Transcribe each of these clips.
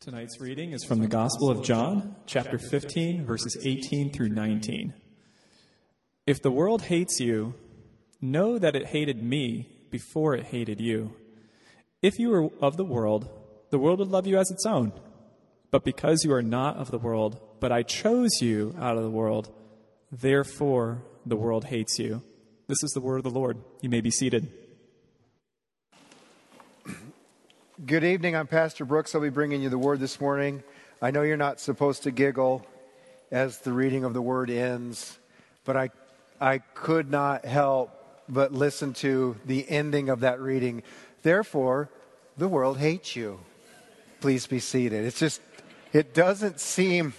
Tonight's reading is from the Gospel of John, chapter 15, verses 18 through 19. If the world hates you, know that it hated me before it hated you. If you were of the world, the world would love you as its own. But because you are not of the world, but I chose you out of the world, therefore the world hates you. This is the word of the Lord. You may be seated. Good evening. I'm Pastor Brooks. I'll be bringing you the word this morning. I know you're not supposed to giggle as the reading of the word ends, but I, I could not help but listen to the ending of that reading. Therefore, the world hates you. Please be seated. It's just, it doesn't seem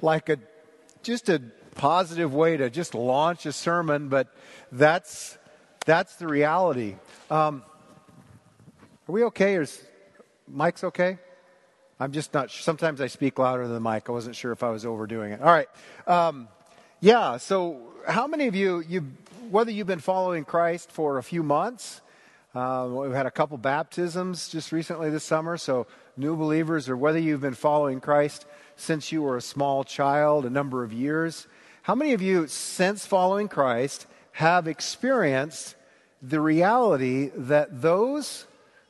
like a, just a positive way to just launch a sermon, but that's, that's the reality. Um, are we okay? Is, Mic's okay? I'm just not sure. Sometimes I speak louder than the mic. I wasn't sure if I was overdoing it. All right. Um, yeah, so how many of you, you, whether you've been following Christ for a few months, uh, we've had a couple baptisms just recently this summer, so new believers, or whether you've been following Christ since you were a small child, a number of years, how many of you, since following Christ, have experienced the reality that those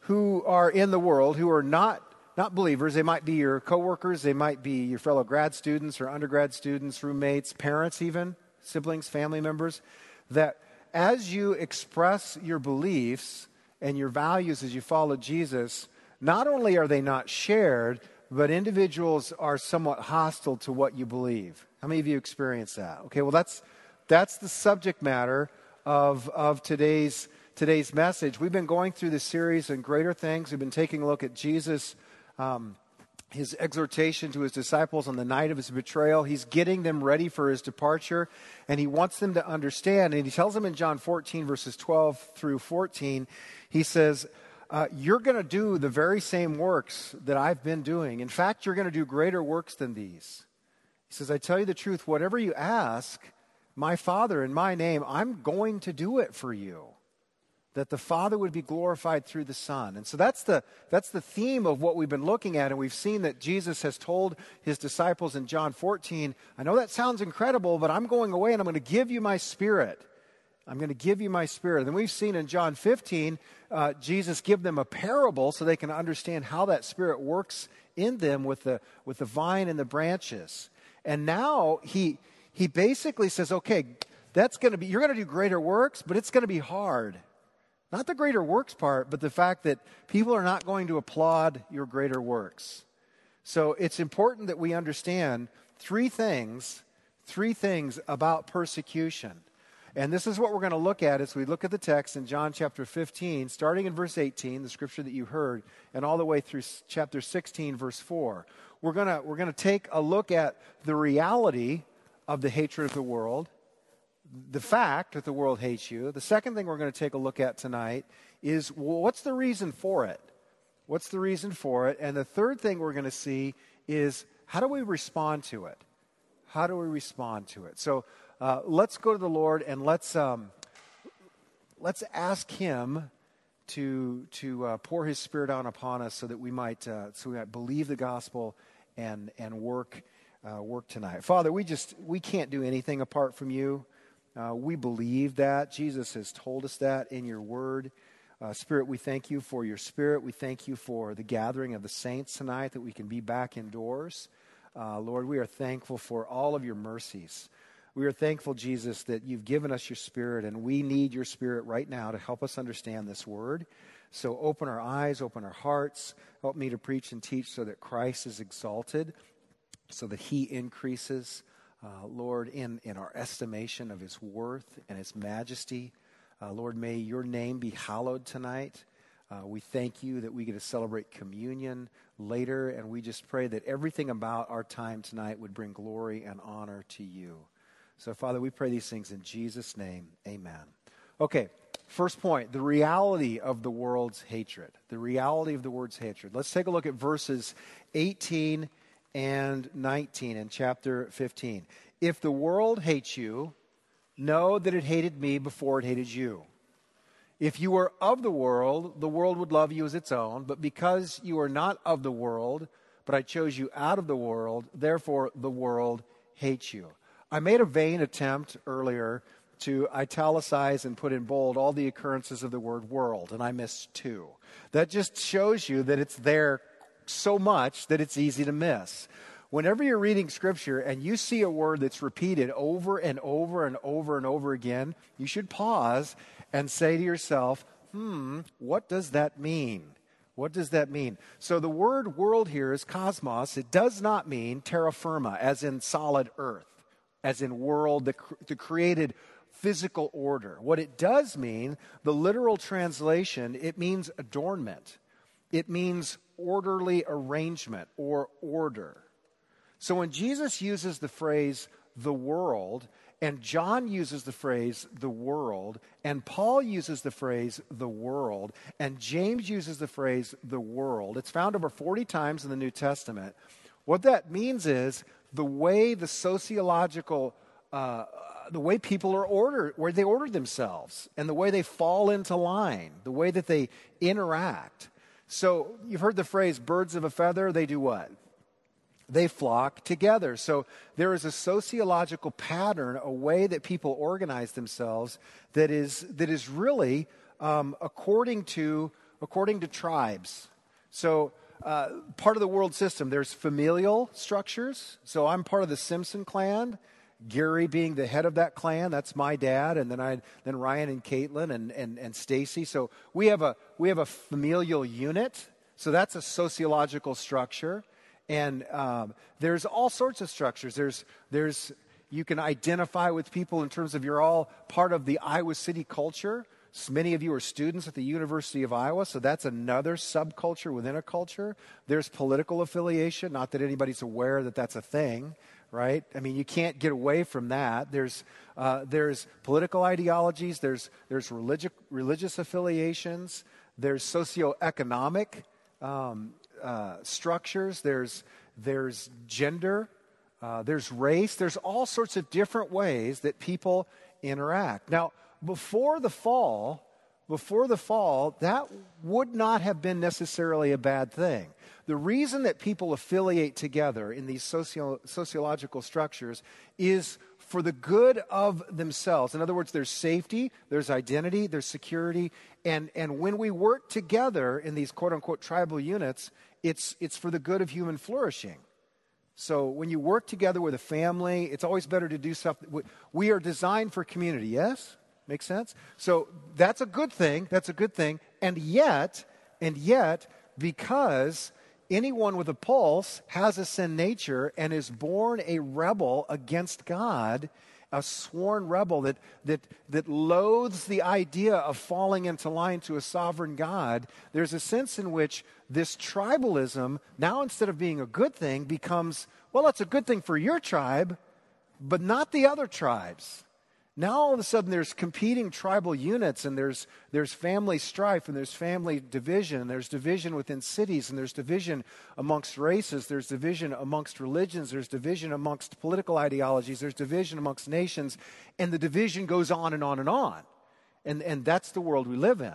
who are in the world who are not not believers. They might be your coworkers. They might be your fellow grad students or undergrad students roommates parents even siblings family members that as you express your beliefs and your values as you follow Jesus not only are they not shared but individuals are somewhat hostile to what you believe. How many of you experience that? Okay well that's that's the subject matter of of today's today's message. We've been going through this series in Greater Things. We've been taking a look at Jesus, um, his exhortation to his disciples on the night of his betrayal. He's getting them ready for his departure, and he wants them to understand. And he tells them in John 14, verses 12 through 14, he says, uh, You're going to do the very same works that I've been doing. In fact, you're going to do greater works than these. He says, I tell you the truth, whatever you ask, my Father in my name, I'm going to do it for you that the Father would be glorified through the Son. And so that's the, that's the theme of what we've been looking at. And we've seen that Jesus has told his disciples in John 14, I know that sounds incredible, but I'm going away and I'm going to give you my Spirit. I'm going to give you my Spirit. And we've seen in John 15, uh, Jesus give them a parable so they can understand how that Spirit works in them with the, with the vine and the branches. And now he, he basically says, okay, that's going to be, you're going to do greater works, but it's going to be hard. Not the greater works part, but the fact that people are not going to applaud your greater works. So it's important that we understand three things, three things about persecution. And this is what we're going to look at as we look at the text in John chapter 15, starting in verse 18, the scripture that you heard, and all the way through chapter 16, verse 4. We're going to, we're going to take a look at the reality of the hatred of the world the fact that the world hates you. The second thing we're going to take a look at tonight is well, what's the reason for it? What's the reason for it? And the third thing we're going to see is how do we respond to it? How do we respond to it? So uh, let's go to the Lord and let's um, let's ask Him to to uh, pour His Spirit out upon us so that we might uh, so we might believe the gospel and and work uh, work tonight. Father, we just we can't do anything apart from you. Uh, we believe that. Jesus has told us that in your word. Uh, Spirit, we thank you for your spirit. We thank you for the gathering of the saints tonight that we can be back indoors. Uh, Lord, we are thankful for all of your mercies. We are thankful, Jesus, that you've given us your spirit, and we need your spirit right now to help us understand this word. So open our eyes, open our hearts. Help me to preach and teach so that Christ is exalted, so that he increases uh, Lord, in, in our estimation of his worth and his majesty. Uh, Lord, may your name be hallowed tonight. Uh, we thank you that we get to celebrate communion later, and we just pray that everything about our time tonight would bring glory and honor to you. So, Father, we pray these things in Jesus' name. Amen. Okay, first point the reality of the world's hatred. The reality of the world's hatred. Let's take a look at verses 18 and 19 in chapter 15. If the world hates you, know that it hated me before it hated you. If you were of the world, the world would love you as its own, but because you are not of the world, but I chose you out of the world. Therefore, the world hates you. I made a vain attempt earlier to italicize and put in bold all the occurrences of the word world, and I missed two. That just shows you that it's there so much that it's easy to miss. Whenever you're reading scripture and you see a word that's repeated over and over and over and over again, you should pause and say to yourself, hmm, what does that mean? What does that mean? So the word world here is cosmos. It does not mean terra firma, as in solid earth, as in world, the, the created physical order. What it does mean, the literal translation, it means adornment. It means orderly arrangement or order. So when Jesus uses the phrase the world, and John uses the phrase the world, and Paul uses the phrase the world, and James uses the phrase the world. It's found over 40 times in the New Testament. What that means is the way the sociological, uh, the way people are ordered, where they order themselves, and the way they fall into line, the way that they interact. So you've heard the phrase birds of a feather, they do what? they flock together. So there is a sociological pattern, a way that people organize themselves that is, that is really um, according, to, according to tribes. So uh, part of the world system, there's familial structures. So I'm part of the Simpson clan. Gary being the head of that clan, that's my dad, and then I, then Ryan and Caitlin and, and, and Stacy. So we have a we have a familial unit. So that's a sociological structure. And um, there's all sorts of structures. There's, there's, you can identify with people in terms of you're all part of the Iowa City culture. Many of you are students at the University of Iowa, so that's another subculture within a culture. There's political affiliation, not that anybody's aware that that's a thing, right? I mean, you can't get away from that. There's, uh, there's political ideologies, there's, there's religi- religious affiliations, there's socioeconomic um, uh, structures, there's, there's gender, uh, there's race, there's all sorts of different ways that people interact. Now, before the fall, before the fall, that would not have been necessarily a bad thing. The reason that people affiliate together in these socio- sociological structures is for the good of themselves. In other words, there's safety, there's identity, there's security, and, and when we work together in these quote unquote tribal units, it's, it's for the good of human flourishing. So when you work together with a family, it's always better to do something. We are designed for community, yes? Makes sense? So that's a good thing. That's a good thing. And yet, and yet, because anyone with a pulse has a sin nature and is born a rebel against God, a sworn rebel that, that, that loathes the idea of falling into line to a sovereign God, there's a sense in which this tribalism, now instead of being a good thing, becomes, well, it's a good thing for your tribe, but not the other tribes. Now all of a sudden there's competing tribal units and there's, there's family strife and there's family division and there's division within cities and there's division amongst races, there's division amongst religions, there's division amongst political ideologies, there's division amongst nations, and the division goes on and on and on. And, and that's the world we live in.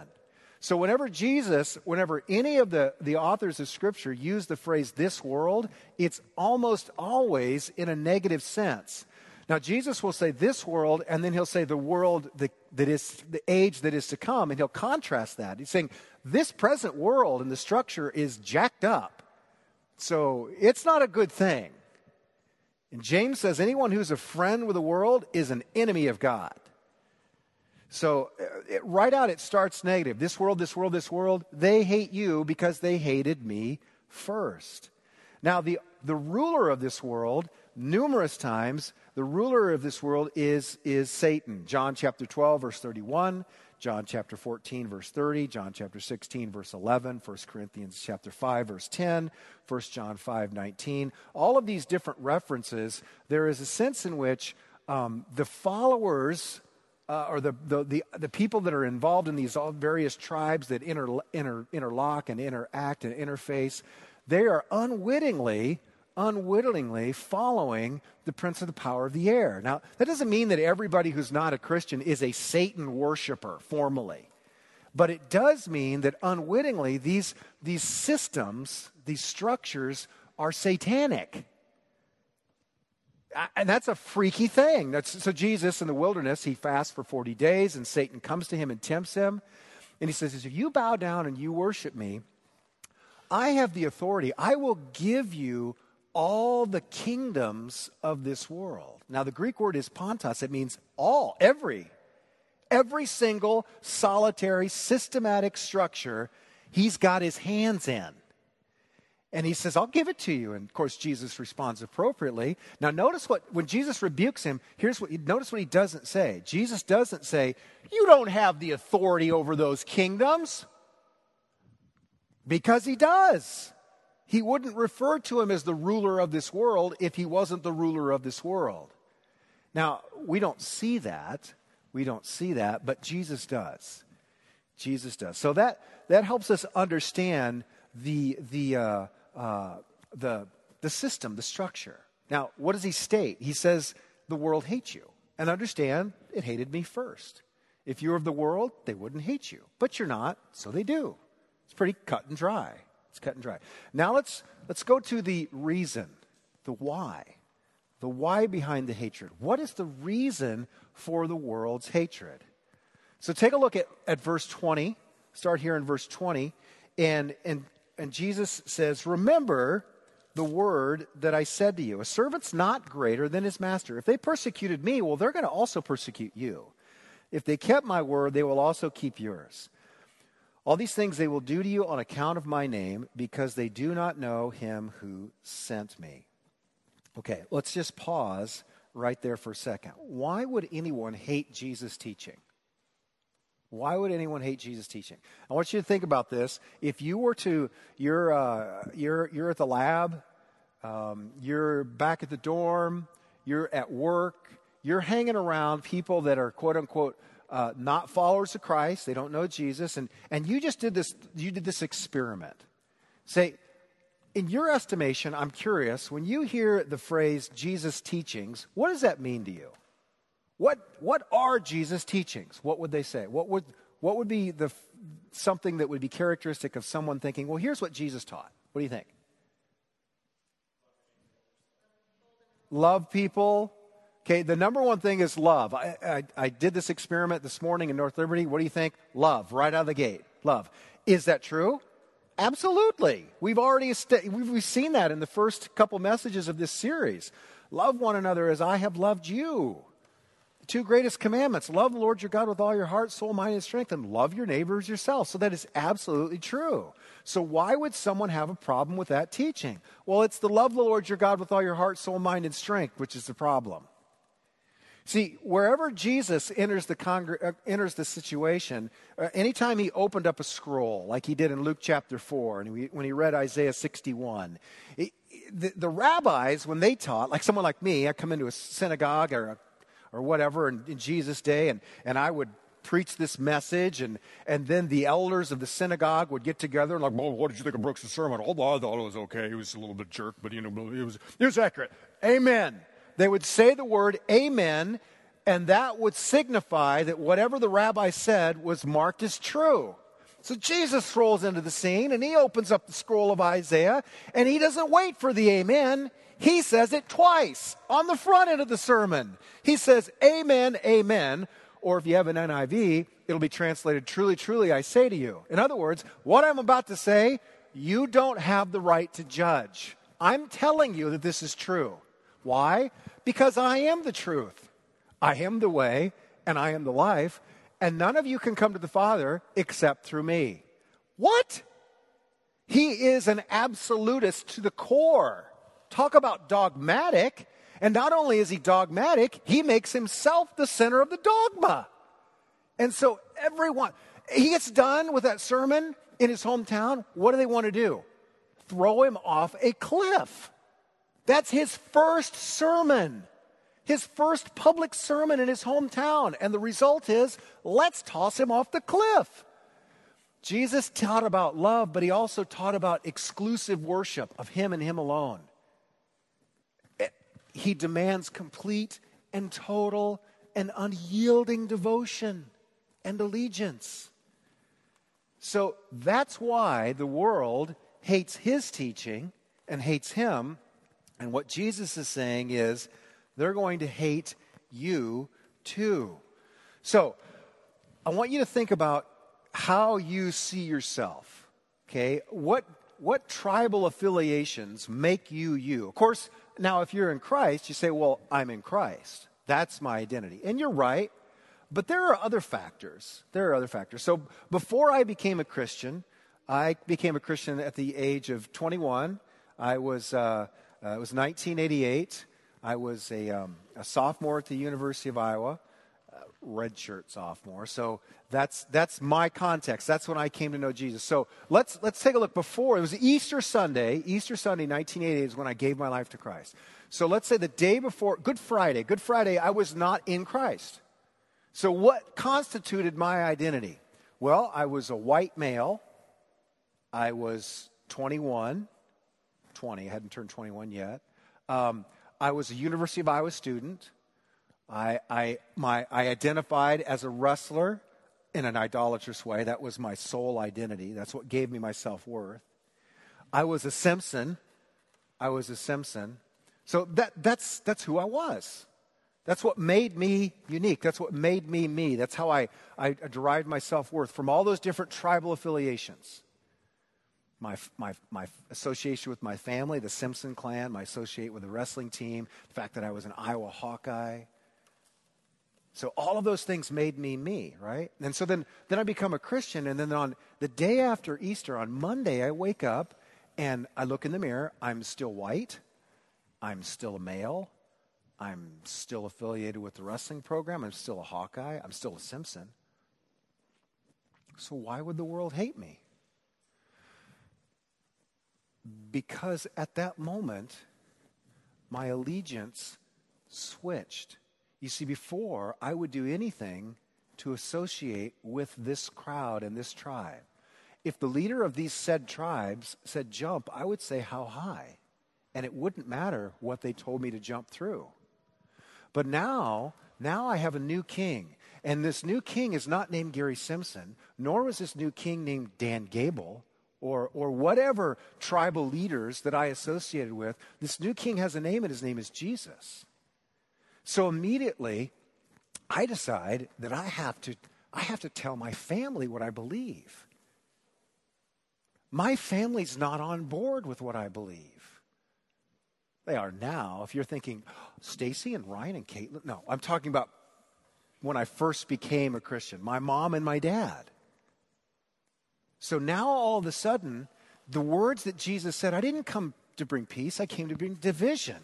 So whenever Jesus, whenever any of the, the authors of Scripture use the phrase this world, it's almost always in a negative sense. Now, Jesus will say this world, and then he'll say the world that, that is the age that is to come, and he'll contrast that. He's saying this present world and the structure is jacked up. So it's not a good thing. And James says anyone who's a friend with the world is an enemy of God. So uh, it, right out, it starts negative. This world, this world, this world, they hate you because they hated me first. Now, the, the ruler of this world, numerous times, the ruler of this world is, is Satan. John chapter 12, verse 31, John chapter 14, verse 30, John chapter 16, verse 11, 1 Corinthians chapter 5, verse 10, 1 John 5, 19. All of these different references, there is a sense in which um, the followers uh, or the, the, the, the, people that are involved in these various tribes that inter, inter, interlock and interact and interface, they are unwittingly unwittingly following the prince of the power of the air. Now, that doesn't mean that everybody who's not a Christian is a Satan worshiper formally. But it does mean that unwittingly, these, these systems, these structures, are satanic. And that's a freaky thing. That's, so, Jesus in the wilderness, he fasts for 40 days, and Satan comes to him and tempts him. And he says, If you bow down and you worship me, I have the authority. I will give you all the kingdoms of this world. Now, the Greek word is pantos. It means all, every. Every single solitary, systematic structure he's got his hands in. And he says, I'll give it to you. And of course, Jesus responds appropriately. Now, notice what, when Jesus rebukes him, here's what, notice what he doesn't say. Jesus doesn't say, You don't have the authority over those kingdoms. Because he does. He wouldn't refer to him as the ruler of this world if he wasn't the ruler of this world. Now, we don't see that. We don't see that, but Jesus does. Jesus does. So that, that helps us understand the, the, uh, uh, the, the system, the structure. Now, what does he state? He says, The world hates you. And understand, it hated me first. If you're of the world, they wouldn't hate you. But you're not, so they do. It's pretty cut and dry. It's cut and dry. Now let's, let's go to the reason, the why. The why behind the hatred. What is the reason for the world's hatred? So take a look at, at verse 20. Start here in verse 20. And, and and Jesus says, Remember the word that I said to you. A servant's not greater than his master. If they persecuted me, well, they're going to also persecute you. If they kept my word, they will also keep yours. All these things they will do to you on account of my name, because they do not know him who sent me. Okay, let's just pause right there for a second. Why would anyone hate Jesus' teaching? Why would anyone hate Jesus' teaching? I want you to think about this. If you were to, you're, uh, you're, you're at the lab, um, you're back at the dorm, you're at work, you're hanging around people that are quote unquote uh, not followers of Christ, they don't know Jesus, and, and you just did this, you did this experiment. Say, in your estimation, I'm curious, when you hear the phrase Jesus' teachings, what does that mean to you? What, what are Jesus' teachings? What would they say? What would, what would be the, something that would be characteristic of someone thinking, well, here's what Jesus taught? What do you think? Love people. Okay, the number one thing is love. I, I, I, did this experiment this morning in North Liberty. What do you think? Love, right out of the gate. Love. Is that true? Absolutely. We've already we've seen that in the first couple messages of this series. Love one another as I have loved you. The two greatest commandments love the Lord your God with all your heart, soul, mind, and strength, and love your neighbors yourself. So that is absolutely true. So, why would someone have a problem with that teaching? Well, it's the love the Lord your God with all your heart, soul, mind, and strength, which is the problem. See, wherever Jesus enters the, congr- uh, enters the situation, uh, anytime he opened up a scroll, like he did in Luke chapter 4, and we, when he read Isaiah 61, it, the, the rabbis, when they taught, like someone like me, I come into a synagogue or a or whatever in, in Jesus' day, and, and I would preach this message, and, and then the elders of the synagogue would get together and like, well, what did you think of Brooks' sermon? Oh, I thought it was okay. He was a little bit jerk, but you know, it was, it was accurate. Amen. They would say the word amen, and that would signify that whatever the rabbi said was marked as true. So Jesus rolls into the scene and he opens up the scroll of Isaiah and he doesn't wait for the amen. He says it twice on the front end of the sermon. He says, Amen, Amen. Or if you have an NIV, it'll be translated, Truly, truly, I say to you. In other words, what I'm about to say, you don't have the right to judge. I'm telling you that this is true. Why? Because I am the truth. I am the way, and I am the life, and none of you can come to the Father except through me. What? He is an absolutist to the core. Talk about dogmatic. And not only is he dogmatic, he makes himself the center of the dogma. And so everyone, he gets done with that sermon in his hometown. What do they want to do? Throw him off a cliff. That's his first sermon, his first public sermon in his hometown. And the result is let's toss him off the cliff. Jesus taught about love, but he also taught about exclusive worship of him and him alone eh, he demands complete and total and unyielding devotion and allegiance. So that's why the world hates his teaching and hates him. And what Jesus is saying is, they're going to hate you too. So, I want you to think about how you see yourself. Okay? What what tribal affiliations make you you? Of course, now if you're in Christ, you say, "Well, I'm in Christ. That's my identity." And you're right. But there are other factors. There are other factors. So before I became a Christian, I became a Christian at the age of 21. I was, uh, uh, it was 1988. I was a, um, a sophomore at the University of Iowa, uh, redshirt sophomore. So that's, that's my context. That's when I came to know Jesus. So let's, let's take a look before. It was Easter Sunday. Easter Sunday, 1988 is when I gave my life to Christ. So let's say the day before, Good Friday, Good Friday, I was not in Christ. So, what constituted my identity? Well, I was a white male. I was 21, 20, I hadn't turned 21 yet. Um, I was a University of Iowa student. I, I, my, I identified as a wrestler in an idolatrous way. That was my sole identity. That's what gave me my self worth. I was a Simpson. I was a Simpson. So that, that's, that's who I was. That's what made me unique. That's what made me me. That's how I, I derived my self worth from all those different tribal affiliations. My, my, my association with my family, the Simpson clan, my associate with the wrestling team, the fact that I was an Iowa Hawkeye. So all of those things made me me, right? And so then, then I become a Christian, and then on the day after Easter, on Monday, I wake up and I look in the mirror. I'm still white. I'm still a male. I'm still affiliated with the wrestling program. I'm still a Hawkeye. I'm still a Simpson. So why would the world hate me? Because at that moment, my allegiance switched. You see, before, I would do anything to associate with this crowd and this tribe. If the leader of these said tribes said jump, I would say how high. And it wouldn't matter what they told me to jump through. But now, now I have a new king. And this new king is not named Gary Simpson, nor was this new king named Dan Gable or, or whatever tribal leaders that I associated with. This new king has a name, and his name is Jesus. So immediately, I decide that I have to, I have to tell my family what I believe. My family's not on board with what I believe. They are now. If you're thinking, Stacy and Ryan and Caitlin, no, I'm talking about when I first became a Christian, my mom and my dad. So now all of a sudden, the words that Jesus said, I didn't come to bring peace, I came to bring division.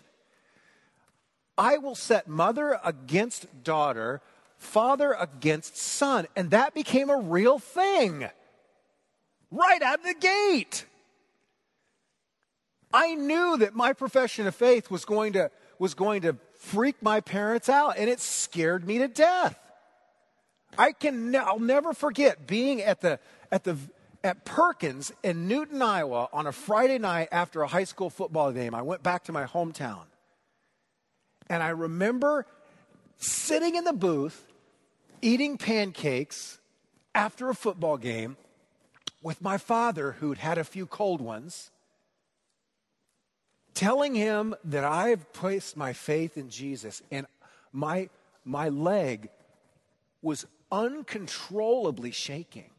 I will set mother against daughter, father against son. And that became a real thing right out of the gate. I knew that my profession of faith was going to, was going to freak my parents out, and it scared me to death. I can, I'll never forget being at the, at the, at Perkins in Newton, Iowa on a Friday night after a high school football game. I went back to my hometown. And I remember sitting in the booth eating pancakes after a football game with my father, who'd had a few cold ones telling him that I've placed my faith in Jesus, and my, my leg was uncontrollably shaking.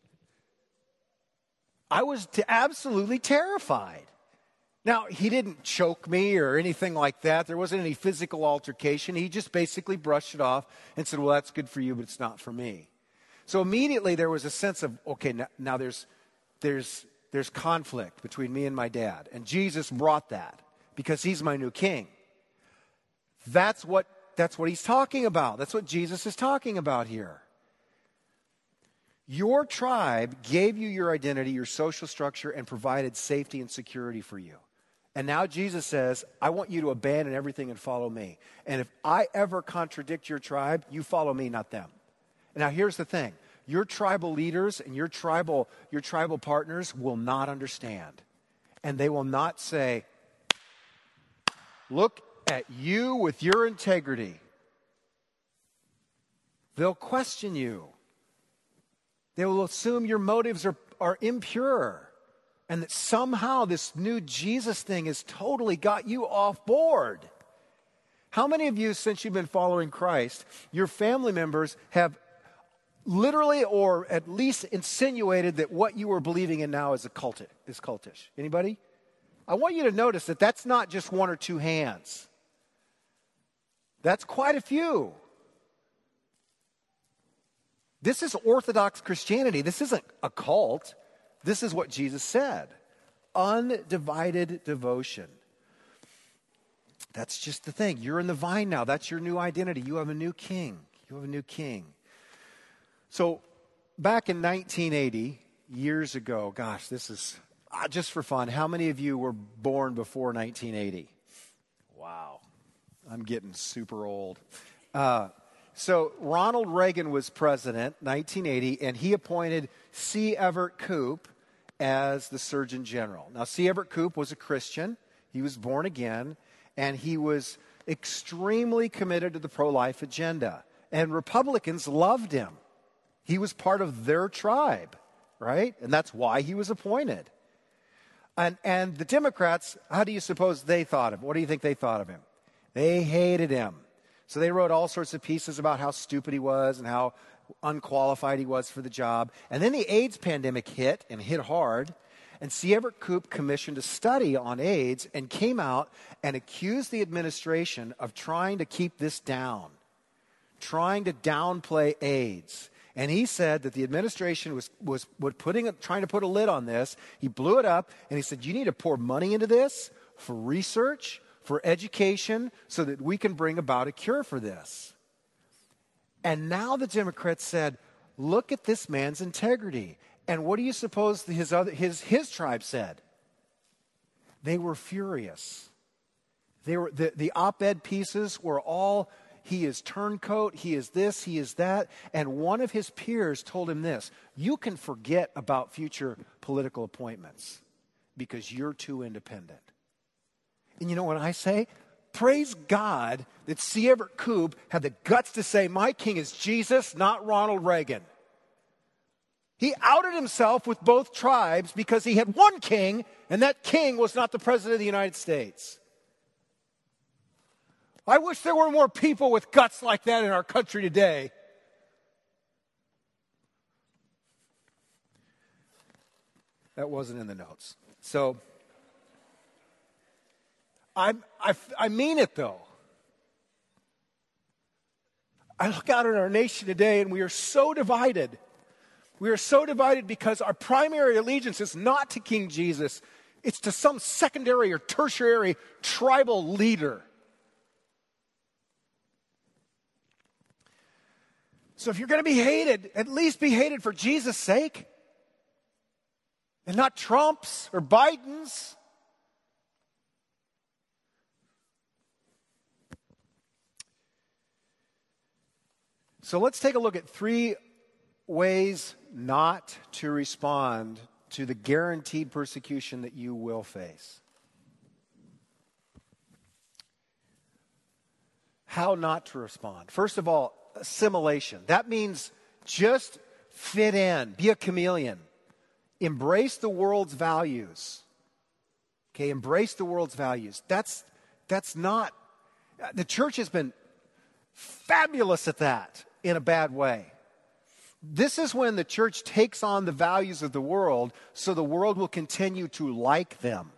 I was absolutely terrified. Now, he didn't choke me or anything like that. There wasn't any physical altercation. He just basically brushed it off and said, Well, that's good for you, but it's not for me. So immediately there was a sense of, okay, now, now there's, there's, there's conflict between me and my dad. And Jesus brought that because he's my new king. That's what, that's what he's talking about. That's what Jesus is talking about here. Your tribe gave you your identity, your social structure, and provided safety and security for you. And now Jesus says, I want you to abandon everything and follow me. And if I ever contradict your tribe, you follow me, not them. Now here's the thing. Your tribal leaders and your tribal, your tribal partners will not understand. And they will not say, look at you with your integrity. They'll question you. They will assume your motives are, are impure and that somehow this new Jesus thing has totally got you off board. How many of you, since you've been following Christ, your family members have literally or at least insinuated that what you are believing in now is a cult is cultish? Anybody? I want you to notice that that's not just one or two hands. That's quite a few. This is Orthodox Christianity. This isn't a cult. This is what Jesus said undivided devotion. That's just the thing. You're in the vine now. That's your new identity. You have a new king. You have a new king. So, back in 1980, years ago, gosh, this is uh, just for fun. How many of you were born before 1980? Wow. I'm getting super old. Uh, so Ronald Reagan was president, 1980, and he appointed C. Everett Koop as the Surgeon General. Now, C. Everett Koop was a Christian. He was born again, and he was extremely committed to the pro life agenda. And Republicans loved him. He was part of their tribe, right? And that's why he was appointed. And, and the Democrats, how do you suppose they thought of him? What do you think they thought of him? They hated him. So they wrote all sorts of pieces about how stupid he was and how unqualified he was for the job. And then the AIDS pandemic hit and hit hard. And C. Everett Koop commissioned a study on AIDS and came out and accused the administration of trying to keep this down, trying to downplay AIDS. And he said that the administration was, was, was putting, trying to put a lid on this. He blew it up and he said, You need to pour money into this for research, for education so that we can bring about a cure for this. And now the Democrats said, look at this man's integrity. And what do you suppose his, other, his, his tribe said? They were furious. They were, the, the op ed pieces were all he is turncoat, he is this, he is that. And one of his peers told him this You can forget about future political appointments because you're too independent. And you know what I say? Praise God that C. Everett Koop had the guts to say, My king is Jesus, not Ronald Reagan. He outed himself with both tribes because he had one king, and that king was not the president of the United States. I wish there were more people with guts like that in our country today. That wasn't in the notes. So, I, I, I mean it though. I look out at our nation today and we are so divided. We are so divided because our primary allegiance is not to King Jesus, it's to some secondary or tertiary tribal leader. So if you're going to be hated, at least be hated for Jesus' sake and not Trump's or Biden's. So let's take a look at three ways not to respond to the guaranteed persecution that you will face. How not to respond. First of all, assimilation. That means just fit in, be a chameleon, embrace the world's values. Okay, embrace the world's values. That's that's not the church has been fabulous at that in a bad way. This is when the church takes on the values of the world so the world will continue to like them.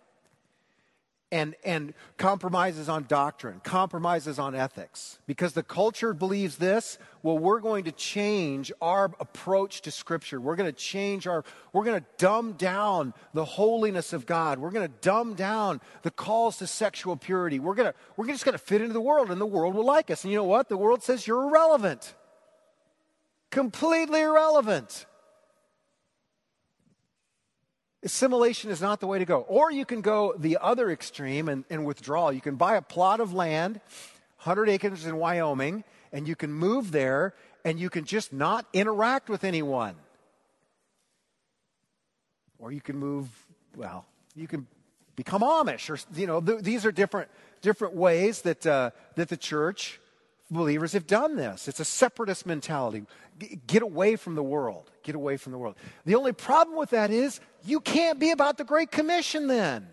And, and compromises on doctrine, compromises on ethics. Because the culture believes this, well, we're going to change our approach to Scripture. We're going to change our, we're going to dumb down the holiness of God. We're going to dumb down the calls to sexual purity. We're, going to, we're just going to fit into the world, and the world will like us. And you know what? The world says you're irrelevant completely irrelevant. Assimilation is not the way to go. Or you can go the other extreme and, and withdraw. You can buy a plot of land, 100 acres in Wyoming, and you can move there and you can just not interact with anyone. Or you can move, well, you can become Amish, or, you know, th- these are different, different ways that, uh, that the church believers have done this. It's a separatist mentality. Get away from the world. Get away from the world. The only problem with that is you can't be about the Great Commission then.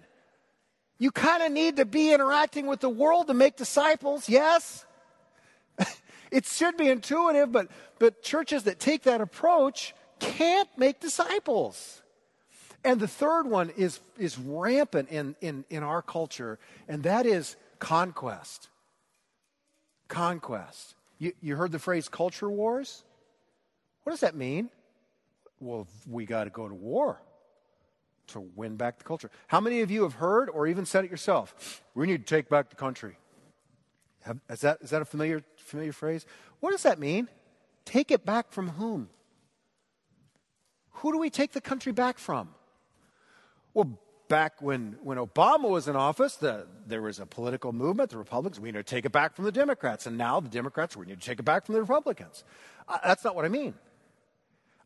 You kind of need to be interacting with the world to make disciples, yes? it should be intuitive, but, but churches that take that approach can't make disciples. And the third one is, is rampant in, in, in our culture, and that is conquest. Conquest. You, you heard the phrase culture wars? What does that mean? Well, we got to go to war to win back the culture. How many of you have heard or even said it yourself? We need to take back the country. Is, that, is that a familiar, familiar phrase? What does that mean? Take it back from whom? Who do we take the country back from? Well, back when, when Obama was in office, the, there was a political movement, the Republicans, we need to take it back from the Democrats. And now the Democrats, we need to take it back from the Republicans. Uh, that's not what I mean.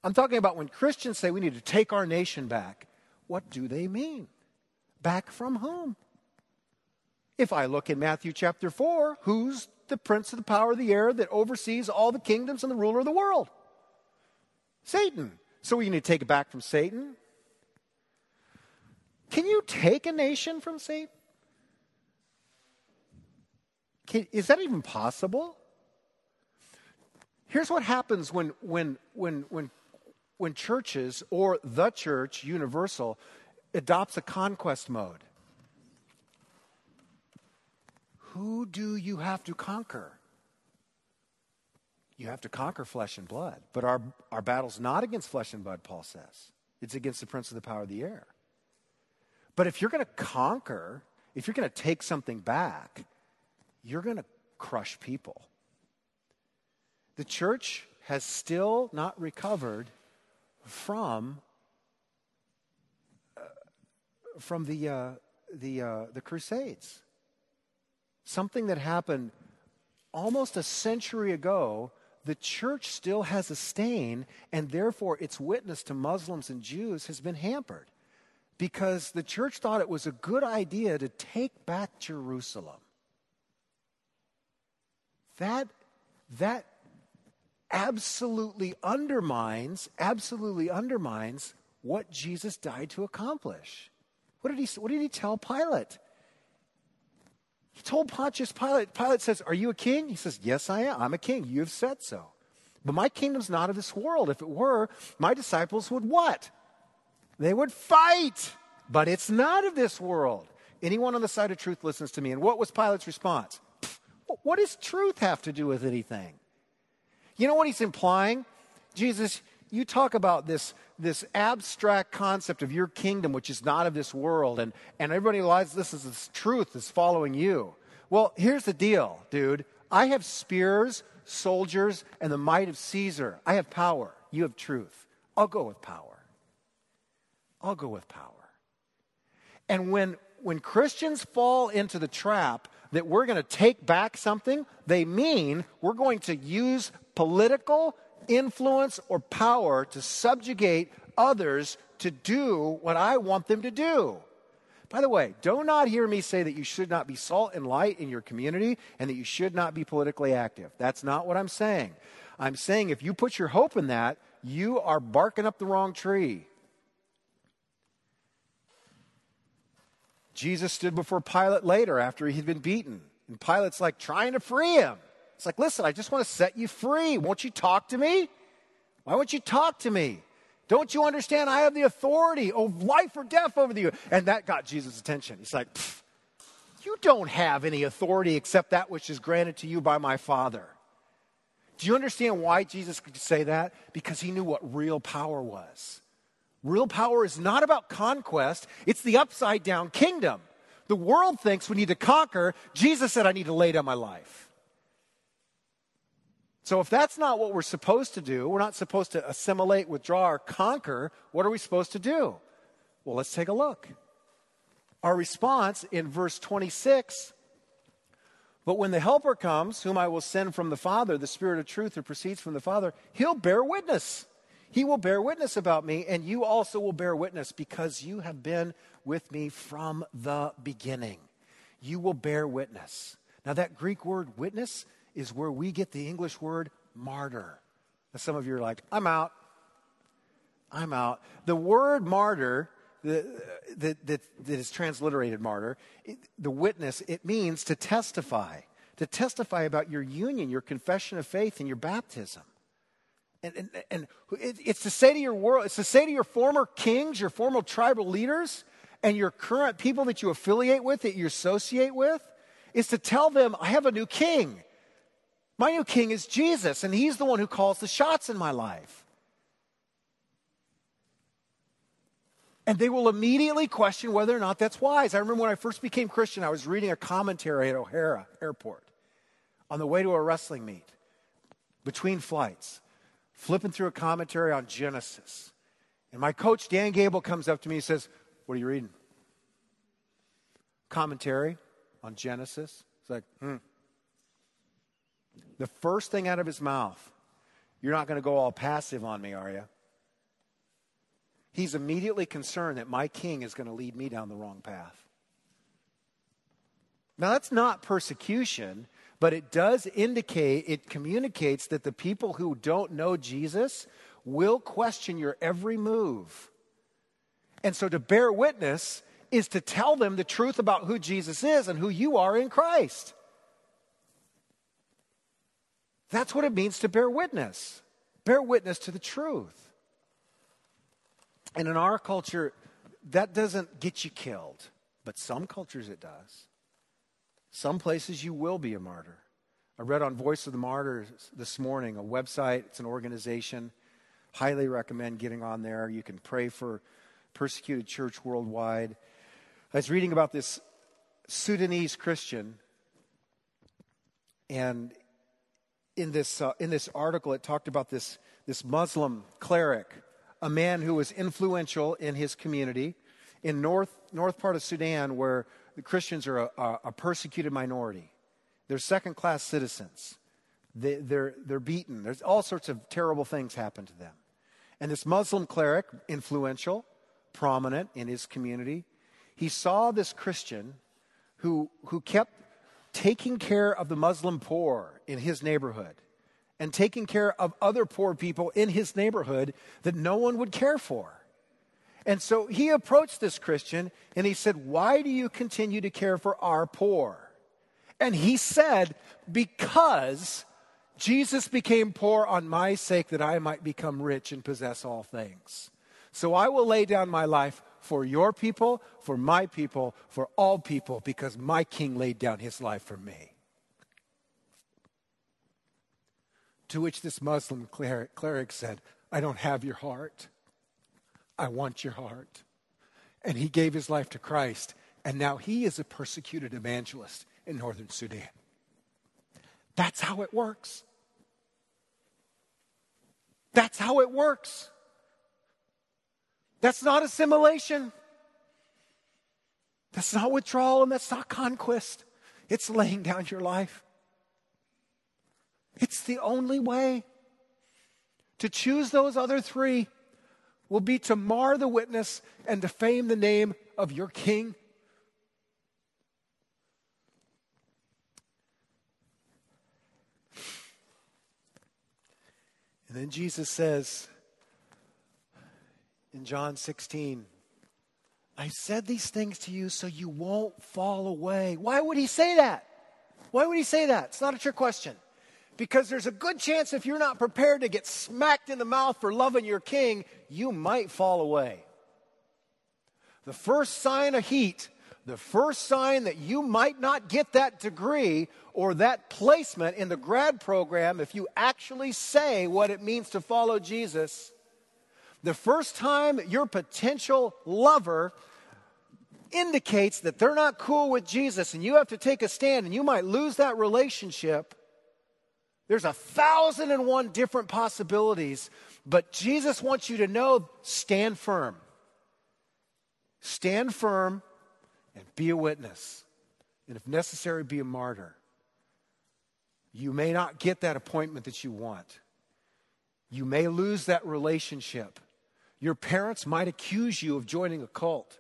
I'm talking about when Christians say we need to take our nation back. What do they mean? Back from whom? If I look in Matthew chapter 4, who's the prince of the power of the air that oversees all the kingdoms and the ruler of the world? Satan. So we need to take it back from Satan. Can you take a nation from Satan? Can, is that even possible? Here's what happens when, when, when, when when churches or the church, universal, adopts a conquest mode. Who do you have to conquer? You have to conquer flesh and blood. But our, our battle's not against flesh and blood, Paul says. It's against the prince of the power of the air. But if you're going to conquer, if you're going to take something back, you're going to crush people. The church has still not recovered from uh, from the uh, the uh, the Crusades. Something that happened almost a century ago. The church still has a stain, and therefore its witness to Muslims and Jews has been hampered because the church thought it was a good idea to take back Jerusalem. That, that absolutely undermines, absolutely undermines what Jesus died to accomplish. What did he, what did he tell Pilate? He told Pontius Pilate, Pilate says, Are you a king? He says, Yes, I am. I'm a king. You have said so. But my kingdom's not of this world. If it were, my disciples would what? They would fight. But it's not of this world. Anyone on the side of truth listens to me. And what was Pilate's response? What does truth have to do with anything? You know what he's implying? Jesus, you talk about this, this abstract concept of your kingdom, which is not of this world, and, and everybody realizes this is this truth is following you. Well, here's the deal, dude. I have spears, soldiers, and the might of Caesar. I have power. You have truth. I'll go with power. I'll go with power. And when, when Christians fall into the trap that we're going to take back something, they mean we're going to use political influence or power to subjugate others to do what I want them to do. By the way, do not hear me say that you should not be salt and light in your community and that you should not be politically active. That's not what I'm saying. I'm saying if you put your hope in that, you are barking up the wrong tree. Jesus stood before Pilate later after he had been beaten. And Pilate's like trying to free him. It's like, listen, I just want to set you free. Won't you talk to me? Why won't you talk to me? Don't you understand? I have the authority of life or death over you. And that got Jesus' attention. He's like, you don't have any authority except that which is granted to you by my Father. Do you understand why Jesus could say that? Because he knew what real power was. Real power is not about conquest, it's the upside down kingdom. The world thinks we need to conquer. Jesus said, I need to lay down my life. So, if that's not what we're supposed to do, we're not supposed to assimilate, withdraw, or conquer, what are we supposed to do? Well, let's take a look. Our response in verse 26 But when the Helper comes, whom I will send from the Father, the Spirit of truth who proceeds from the Father, he'll bear witness. He will bear witness about me, and you also will bear witness because you have been with me from the beginning. You will bear witness. Now, that Greek word witness is where we get the English word martyr. Now, some of you are like, I'm out. I'm out. The word martyr, uh, that, that, that is transliterated martyr, it, the witness, it means to testify, to testify about your union, your confession of faith, and your baptism. And, and, and it, it's to say to your world, it's to say to your former kings, your former tribal leaders, and your current people that you affiliate with, that you associate with, is to tell them, I have a new king. My new king is Jesus, and he's the one who calls the shots in my life. And they will immediately question whether or not that's wise. I remember when I first became Christian, I was reading a commentary at O'Hare Airport on the way to a wrestling meet between flights, flipping through a commentary on Genesis. And my coach, Dan Gable, comes up to me and says, What are you reading? Commentary on Genesis. It's like, hmm. The first thing out of his mouth, You're not going to go all passive on me, are you? He's immediately concerned that my king is going to lead me down the wrong path. Now, that's not persecution, but it does indicate, it communicates that the people who don't know Jesus will question your every move. And so to bear witness is to tell them the truth about who Jesus is and who you are in Christ. That's what it means to bear witness. Bear witness to the truth. And in our culture, that doesn't get you killed, but some cultures it does. Some places you will be a martyr. I read on Voice of the Martyrs this morning, a website, it's an organization. Highly recommend getting on there. You can pray for persecuted church worldwide. I was reading about this Sudanese Christian, and in this, uh, in this article, it talked about this, this Muslim cleric a man who was influential in his community in north, north part of Sudan where the Christians are a, a persecuted minority. They're second class citizens. They, they're, they're beaten. There's all sorts of terrible things happen to them. And this Muslim cleric, influential, prominent in his community, he saw this Christian who, who kept taking care of the Muslim poor in his neighborhood and taking care of other poor people in his neighborhood that no one would care for. And so he approached this Christian and he said, Why do you continue to care for our poor? And he said, Because Jesus became poor on my sake that I might become rich and possess all things. So I will lay down my life for your people, for my people, for all people, because my king laid down his life for me. To which this Muslim cleric, cleric said, I don't have your heart. I want your heart. And he gave his life to Christ, and now he is a persecuted evangelist in northern Sudan. That's how it works. That's how it works. That's not assimilation. That's not withdrawal, and that's not conquest. It's laying down your life. It's the only way. To choose those other three will be to mar the witness and defame the name of your king. And then Jesus says in John 16, I said these things to you so you won't fall away. Why would he say that? Why would he say that? It's not a trick question. Because there's a good chance if you're not prepared to get smacked in the mouth for loving your king, you might fall away. The first sign of heat, the first sign that you might not get that degree or that placement in the grad program if you actually say what it means to follow Jesus, the first time your potential lover indicates that they're not cool with Jesus and you have to take a stand and you might lose that relationship there's a thousand and one different possibilities, but Jesus wants you to know stand firm. Stand firm and be a witness. And if necessary, be a martyr. You may not get that appointment that you want. You may lose that relationship. Your parents might accuse you of joining a cult.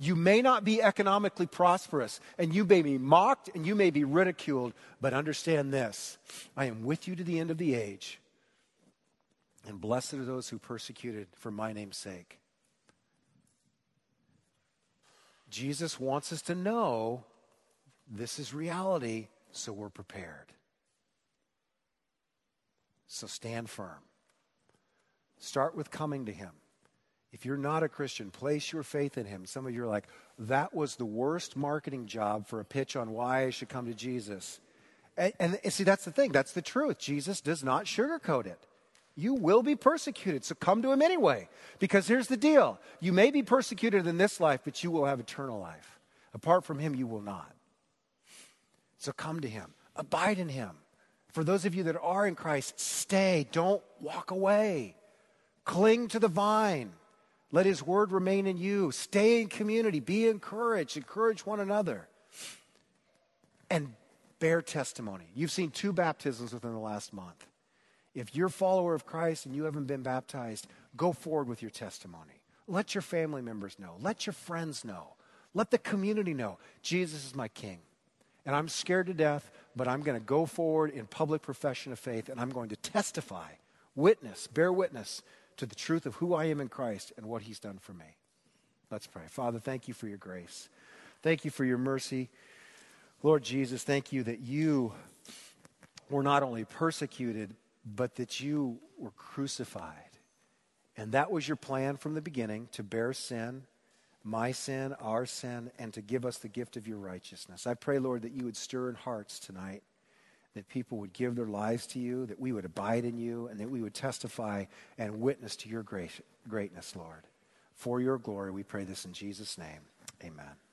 You may not be economically prosperous, and you may be mocked and you may be ridiculed, but understand this I am with you to the end of the age. And blessed are those who persecuted for my name's sake. Jesus wants us to know this is reality, so we're prepared. So stand firm. Start with coming to Him. If you're not a Christian, place your faith in Him. Some of you are like, that was the worst marketing job for a pitch on why I should come to Jesus. And, and, see, that's the thing. That's the truth. Jesus does not sugarcoat it. You will be persecuted, so come to Him anyway. Because here's the deal you may be persecuted in this life, but you will have eternal life. Apart from Him, you will not. So come to Him, abide in Him. For those of you that are in Christ, stay, don't walk away. Cling to the vine. Let his word remain in you. Stay in community. Be encouraged. Encourage one another. And bear testimony. You've seen two baptisms within the last month. If you're a follower of Christ and you haven't been baptized, go forward with your testimony. Let your family members know. Let your friends know. Let the community know Jesus is my king. And I'm scared to death, but I'm going to go forward in public profession of faith and I'm going to testify, witness, bear witness to the truth of who I am in Christ and what He's done for me. Let's pray. Father, thank you for your grace. Thank you for your mercy. Lord Jesus, thank you that you were not only persecuted, but that you were crucified. And that was your plan from the beginning to bear sin, my sin, our sin, and to give us the gift of your righteousness. I pray, Lord, that you would stir in hearts tonight that people would give their lives to you, that we would abide in you, and that we would testify and witness to your great, greatness, Lord. For your glory, we pray this in Jesus' name. Amen.